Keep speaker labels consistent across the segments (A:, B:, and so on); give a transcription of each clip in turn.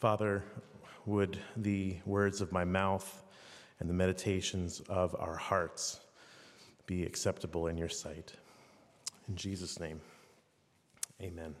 A: Father, would the words of my mouth and the meditations of our hearts be acceptable in your sight. In Jesus' name, amen.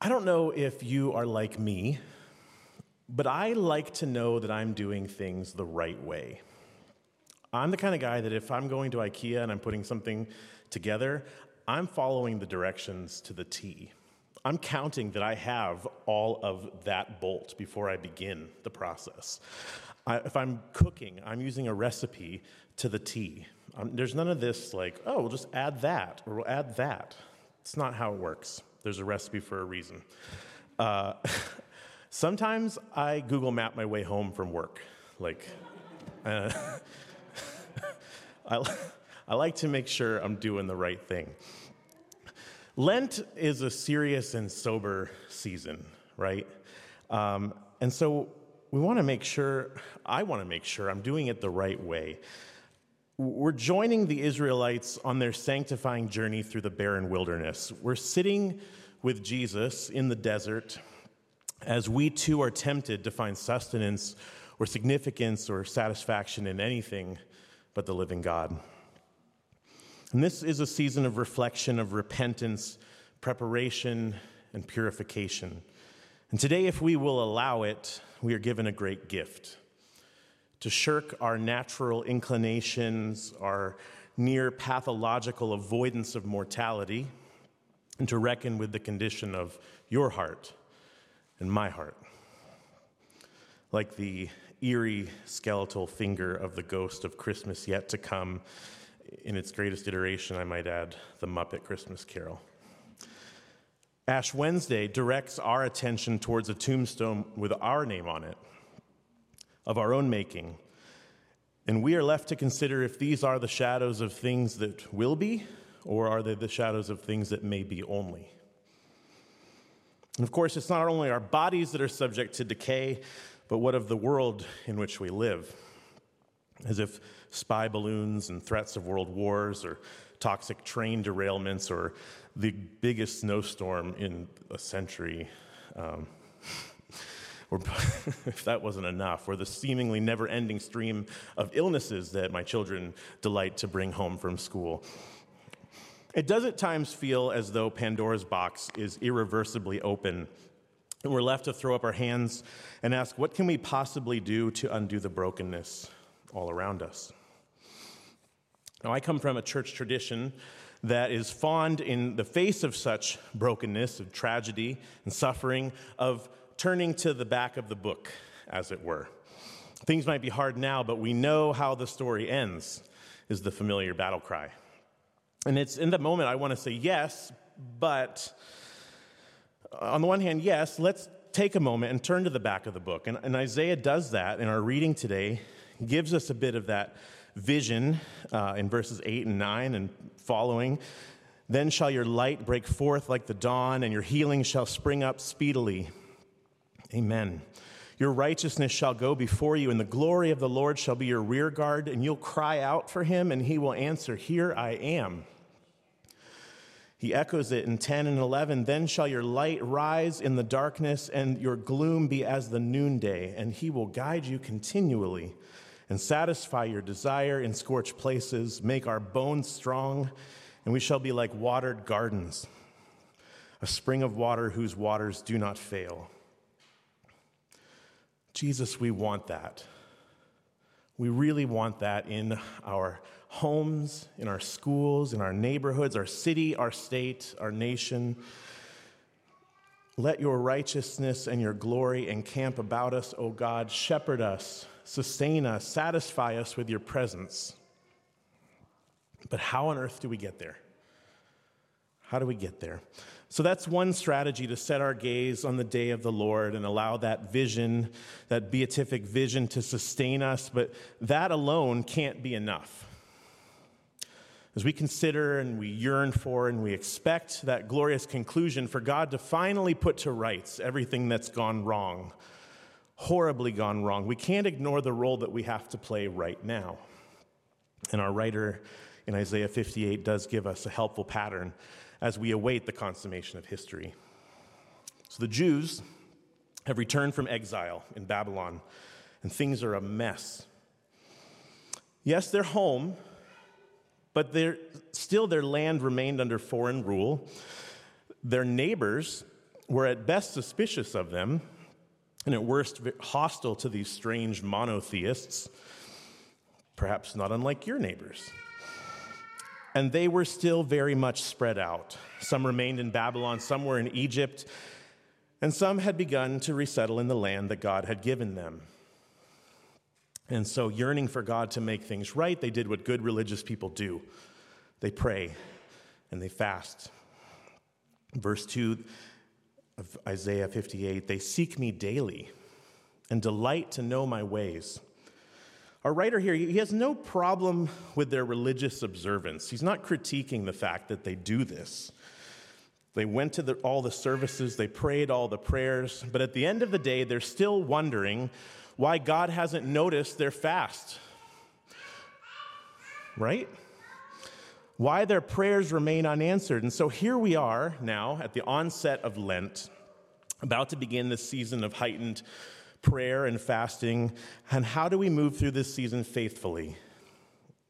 A: I don't know if you are like me, but I like to know that I'm doing things the right way. I'm the kind of guy that if I'm going to IKEA and I'm putting something together, I'm following the directions to the T. I'm counting that I have all of that bolt before I begin the process. I, if I'm cooking, I'm using a recipe to the T. Um, there's none of this like, oh, we'll just add that or we'll add that. It's not how it works. There's a recipe for a reason. Uh, sometimes I Google map my way home from work. Like, uh, I, I like to make sure I'm doing the right thing. Lent is a serious and sober season, right? Um, and so we want to make sure, I want to make sure I'm doing it the right way. We're joining the Israelites on their sanctifying journey through the barren wilderness. We're sitting with Jesus in the desert as we too are tempted to find sustenance or significance or satisfaction in anything but the living God. And this is a season of reflection, of repentance, preparation, and purification. And today, if we will allow it, we are given a great gift to shirk our natural inclinations, our near pathological avoidance of mortality, and to reckon with the condition of your heart and my heart. Like the eerie skeletal finger of the ghost of Christmas yet to come, in its greatest iteration, I might add, The Muppet Christmas Carol. Ash Wednesday directs our attention towards a tombstone with our name on it, of our own making. And we are left to consider if these are the shadows of things that will be, or are they the shadows of things that may be only. And of course, it's not only our bodies that are subject to decay, but what of the world in which we live? As if spy balloons and threats of world wars or toxic train derailments or the biggest snowstorm in a century. Um, or if that wasn't enough, or the seemingly never ending stream of illnesses that my children delight to bring home from school. It does at times feel as though Pandora's box is irreversibly open, and we're left to throw up our hands and ask, what can we possibly do to undo the brokenness all around us? Now, I come from a church tradition that is fond in the face of such brokenness, of tragedy and suffering, of turning to the back of the book, as it were. Things might be hard now, but we know how the story ends, is the familiar battle cry. And it's in that moment I want to say yes, but on the one hand, yes, let's take a moment and turn to the back of the book. And, and Isaiah does that in our reading today, gives us a bit of that vision uh, in verses 8 and 9 and following. Then shall your light break forth like the dawn, and your healing shall spring up speedily. Amen. Your righteousness shall go before you, and the glory of the Lord shall be your rear guard, and you'll cry out for him, and he will answer, Here I am. He echoes it in 10 and 11. Then shall your light rise in the darkness, and your gloom be as the noonday, and he will guide you continually and satisfy your desire in scorched places, make our bones strong, and we shall be like watered gardens, a spring of water whose waters do not fail. Jesus, we want that. We really want that in our homes, in our schools, in our neighborhoods, our city, our state, our nation. Let your righteousness and your glory encamp about us, O God. Shepherd us sustain us, satisfy us with your presence. But how on earth do we get there? How do we get there? So that's one strategy to set our gaze on the day of the Lord and allow that vision, that beatific vision, to sustain us. But that alone can't be enough. As we consider and we yearn for and we expect that glorious conclusion for God to finally put to rights everything that's gone wrong horribly gone wrong. We can't ignore the role that we have to play right now. And our writer in Isaiah 58 does give us a helpful pattern as we await the consummation of history. So the Jews have returned from exile in Babylon, and things are a mess. Yes, they're home, but they're, still their land remained under foreign rule. Their neighbors were at best suspicious of them, and at worst hostile to these strange monotheists, perhaps not unlike your neighbors. And they were still very much spread out. Some remained in Babylon, some were in Egypt, and some had begun to resettle in the land that God had given them. And so, yearning for God to make things right, they did what good religious people do they pray and they fast. Verse 2 of Isaiah 58 they seek me daily and delight to know my ways. Our writer here, he has no problem with their religious observance. He's not critiquing the fact that they do this. They went to the, all the services, they prayed all the prayers, but at the end of the day, they're still wondering why God hasn't noticed their fast. Right? Why their prayers remain unanswered. And so here we are now at the onset of Lent, about to begin this season of heightened prayer and fasting. And how do we move through this season faithfully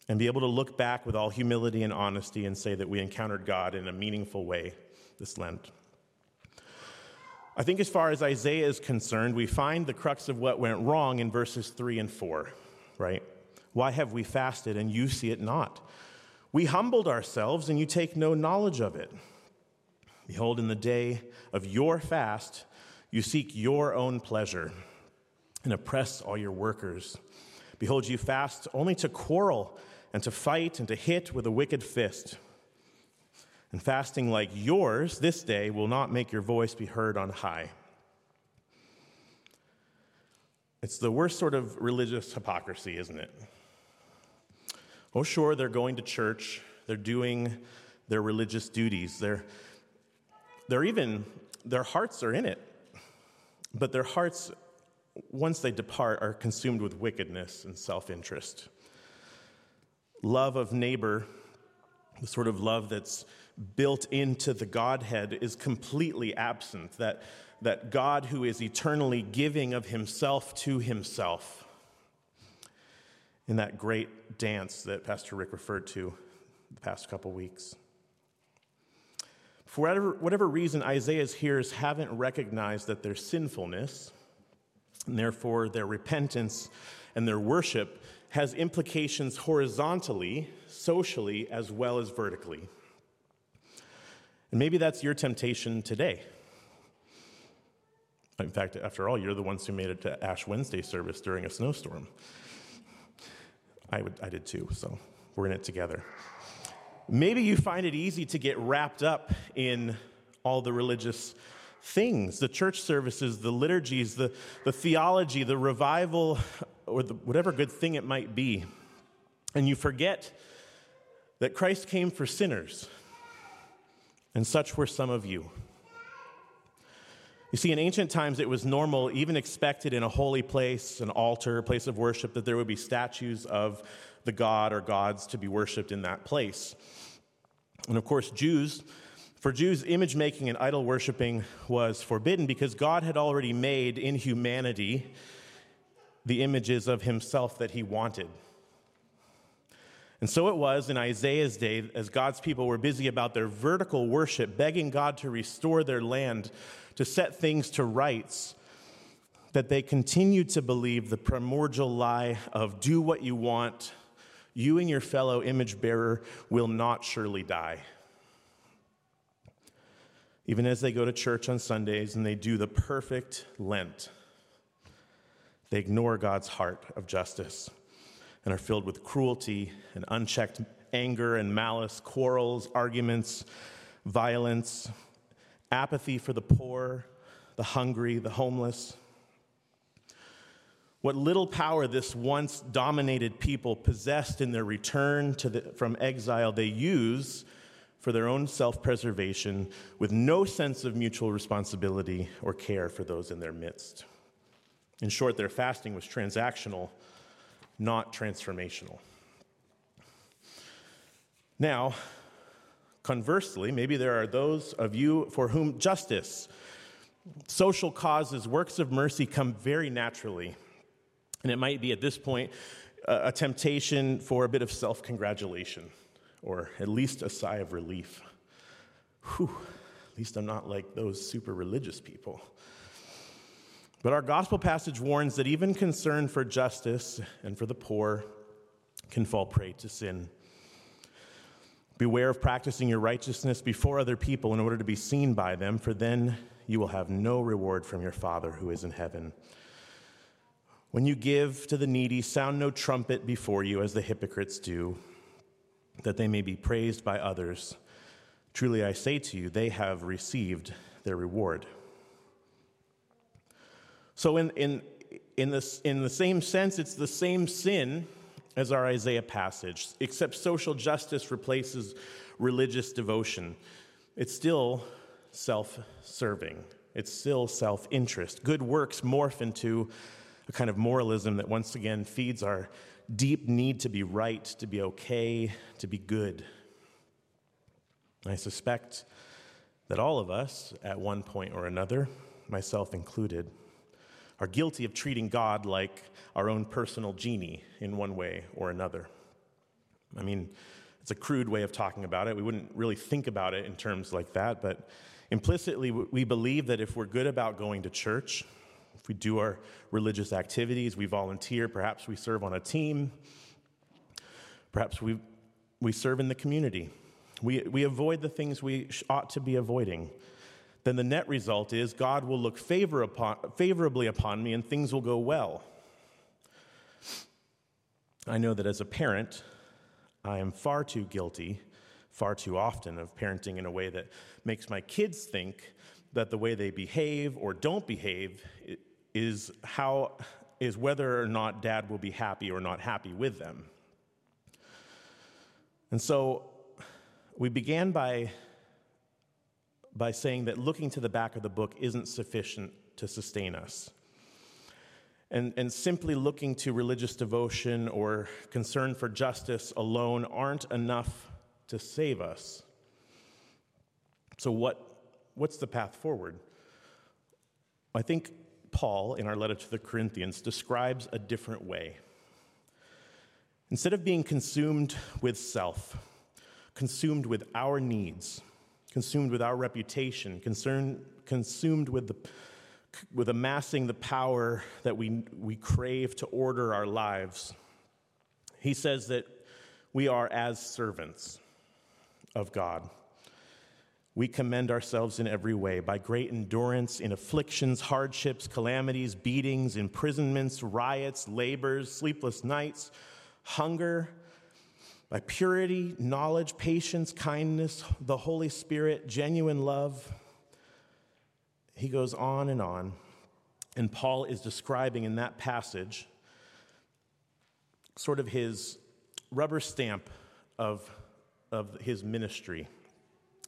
A: and be able to look back with all humility and honesty and say that we encountered God in a meaningful way this Lent? I think, as far as Isaiah is concerned, we find the crux of what went wrong in verses 3 and 4, right? Why have we fasted and you see it not? We humbled ourselves and you take no knowledge of it. Behold, in the day of your fast, you seek your own pleasure and oppress all your workers. Behold, you fast only to quarrel and to fight and to hit with a wicked fist. And fasting like yours this day will not make your voice be heard on high. It's the worst sort of religious hypocrisy, isn't it? Oh, sure, they're going to church, they're doing their religious duties, they're, they're even, their hearts are in it. But their hearts, once they depart, are consumed with wickedness and self interest. Love of neighbor, the sort of love that's built into the Godhead is completely absent. That, that God, who is eternally giving of himself to himself, in that great dance that Pastor Rick referred to the past couple weeks. For whatever, whatever reason, Isaiah's hearers haven't recognized that their sinfulness, and therefore their repentance and their worship, has implications horizontally, socially, as well as vertically. And maybe that's your temptation today. In fact, after all, you're the ones who made it to Ash Wednesday service during a snowstorm. I, would, I did too, so we're in it together. Maybe you find it easy to get wrapped up in all the religious things the church services, the liturgies, the, the theology, the revival, or the, whatever good thing it might be. And you forget that Christ came for sinners, and such were some of you. You see, in ancient times, it was normal, even expected in a holy place, an altar, a place of worship, that there would be statues of the god or gods to be worshiped in that place. And of course, Jews, for Jews, image making and idol worshiping was forbidden because God had already made in humanity the images of himself that he wanted. And so it was in Isaiah's day, as God's people were busy about their vertical worship, begging God to restore their land, to set things to rights, that they continued to believe the primordial lie of do what you want, you and your fellow image bearer will not surely die. Even as they go to church on Sundays and they do the perfect Lent, they ignore God's heart of justice and are filled with cruelty and unchecked anger and malice, quarrels, arguments, violence, apathy for the poor, the hungry, the homeless. What little power this once dominated people possessed in their return the, from exile, they use for their own self preservation with no sense of mutual responsibility or care for those in their midst. In short, their fasting was transactional not transformational. Now, conversely, maybe there are those of you for whom justice social causes, works of mercy come very naturally. And it might be at this point a, temptation for a bit of self congratulation, or at least a sigh of relief. Whew, at least I'm not like those super religious people. But our gospel passage warns that even concern for justice and for the poor can fall prey to sin. Beware of practicing your righteousness before other people in order to be seen by them, for then you will have no reward from your Father who is in heaven. When you give to the needy, sound no trumpet before you, as the hypocrites do, that they may be praised by others. Truly I say to you, they have received their reward. So, in, in, in, this, in the same sense, it's the same sin as our Isaiah passage, except social justice replaces religious devotion. It's still self serving, it's still self interest. Good works morph into a kind of moralism that once again feeds our deep need to be right, to be okay, to be good. I suspect that all of us, at one point or another, myself included, are guilty of treating God like our own personal genie in one way or another. I mean, it's a crude way of talking about it. We wouldn't really think about it in terms like that, but implicitly, we believe that if we're good about going to church, if we do our religious activities, we volunteer, perhaps we serve on a team, perhaps we, we serve in the community, we, we avoid the things we ought to be avoiding then the net result is God will look favor upon, favorably upon me and things will go well. I know that as a parent, I am far too guilty, far too often, of parenting in a way that makes my kids think that the way they behave or don't behave is how is whether or not dad will be happy or not happy with them. And so we began by by saying that looking to the back of the book isn't sufficient to sustain us. And, and simply looking to religious devotion or concern for justice alone aren't enough to save us. So, what, what's the path forward? I think Paul, in our letter to the Corinthians, describes a different way. Instead of being consumed with self, consumed with our needs, consumed with our reputation, concerned, consumed with, the, with amassing the power that we, we crave to order our lives. He says that we are as servants of God. We commend ourselves in every way by great endurance in afflictions, hardships, calamities, beatings, imprisonments, riots, labors, sleepless nights, hunger by purity, knowledge, patience, kindness, the Holy Spirit, genuine love. He goes on and on. And Paul is describing in that passage sort of his rubber stamp of, of his ministry,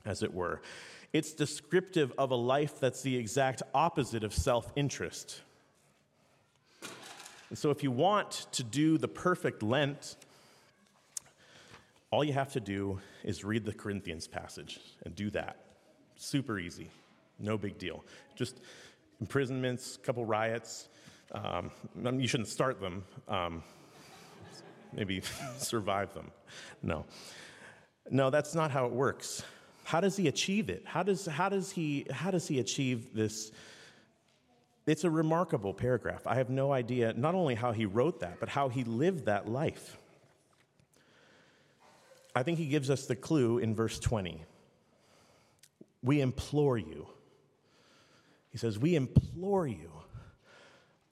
A: as it were. It's descriptive of a life that's the exact opposite of self interest. And so, if you want to do the perfect Lent, all you have to do is read the Corinthians passage and do that. Super easy, no big deal. Just imprisonments, couple riots. Um, you shouldn't start them. Um, maybe survive them. No. No, that's not how it works. How does he achieve it? How does, how does, he, how does he achieve this? It's a remarkable paragraph. I have no idea not only how he wrote that, but how he lived that life. I think he gives us the clue in verse 20. We implore you. He says, We implore you,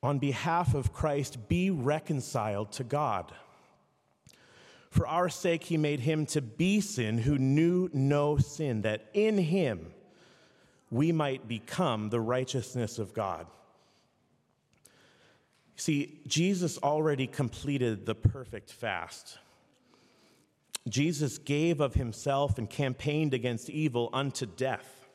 A: on behalf of Christ, be reconciled to God. For our sake, he made him to be sin who knew no sin, that in him we might become the righteousness of God. See, Jesus already completed the perfect fast. Jesus gave of himself and campaigned against evil unto death.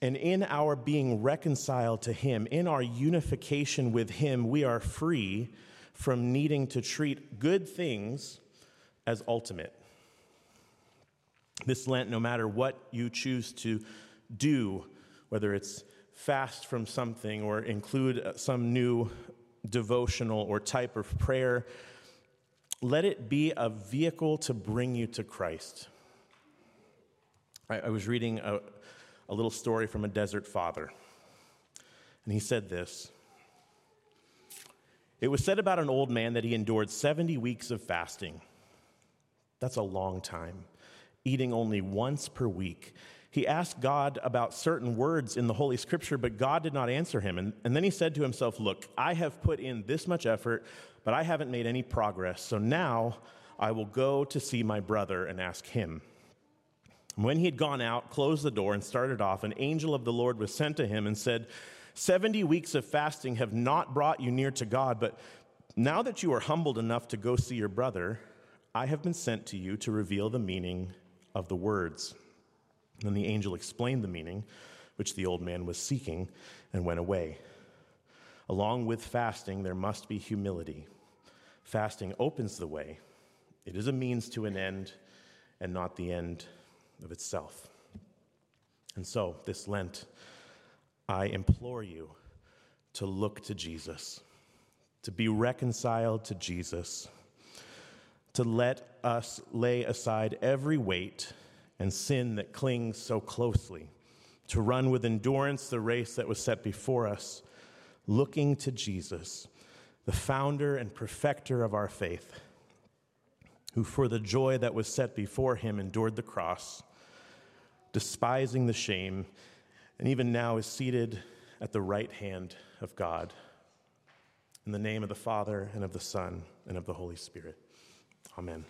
A: And in our being reconciled to him, in our unification with him, we are free from needing to treat good things as ultimate. This Lent, no matter what you choose to do, whether it's fast from something or include some new devotional or type of prayer, let it be a vehicle to bring you to Christ. I, I was reading a, a little story from a desert father, and he said this. It was said about an old man that he endured 70 weeks of fasting. That's a long time, eating only once per week. He asked God about certain words in the Holy Scripture, but God did not answer him. And, and then he said to himself, Look, I have put in this much effort, but I haven't made any progress. So now I will go to see my brother and ask him. When he had gone out, closed the door, and started off, an angel of the Lord was sent to him and said, 70 weeks of fasting have not brought you near to God, but now that you are humbled enough to go see your brother, I have been sent to you to reveal the meaning of the words. Then the angel explained the meaning, which the old man was seeking, and went away. Along with fasting, there must be humility. Fasting opens the way, it is a means to an end and not the end of itself. And so, this Lent, I implore you to look to Jesus, to be reconciled to Jesus, to let us lay aside every weight and sin that clings so closely, to run with endurance the race that was set before us, looking to Jesus, the founder and perfecter of our faith, who for the joy that was set before him endured the cross, despising the shame and even now is seated at the right hand of God. In the name of the Father, and of the Son, and of the Holy Spirit. Amen.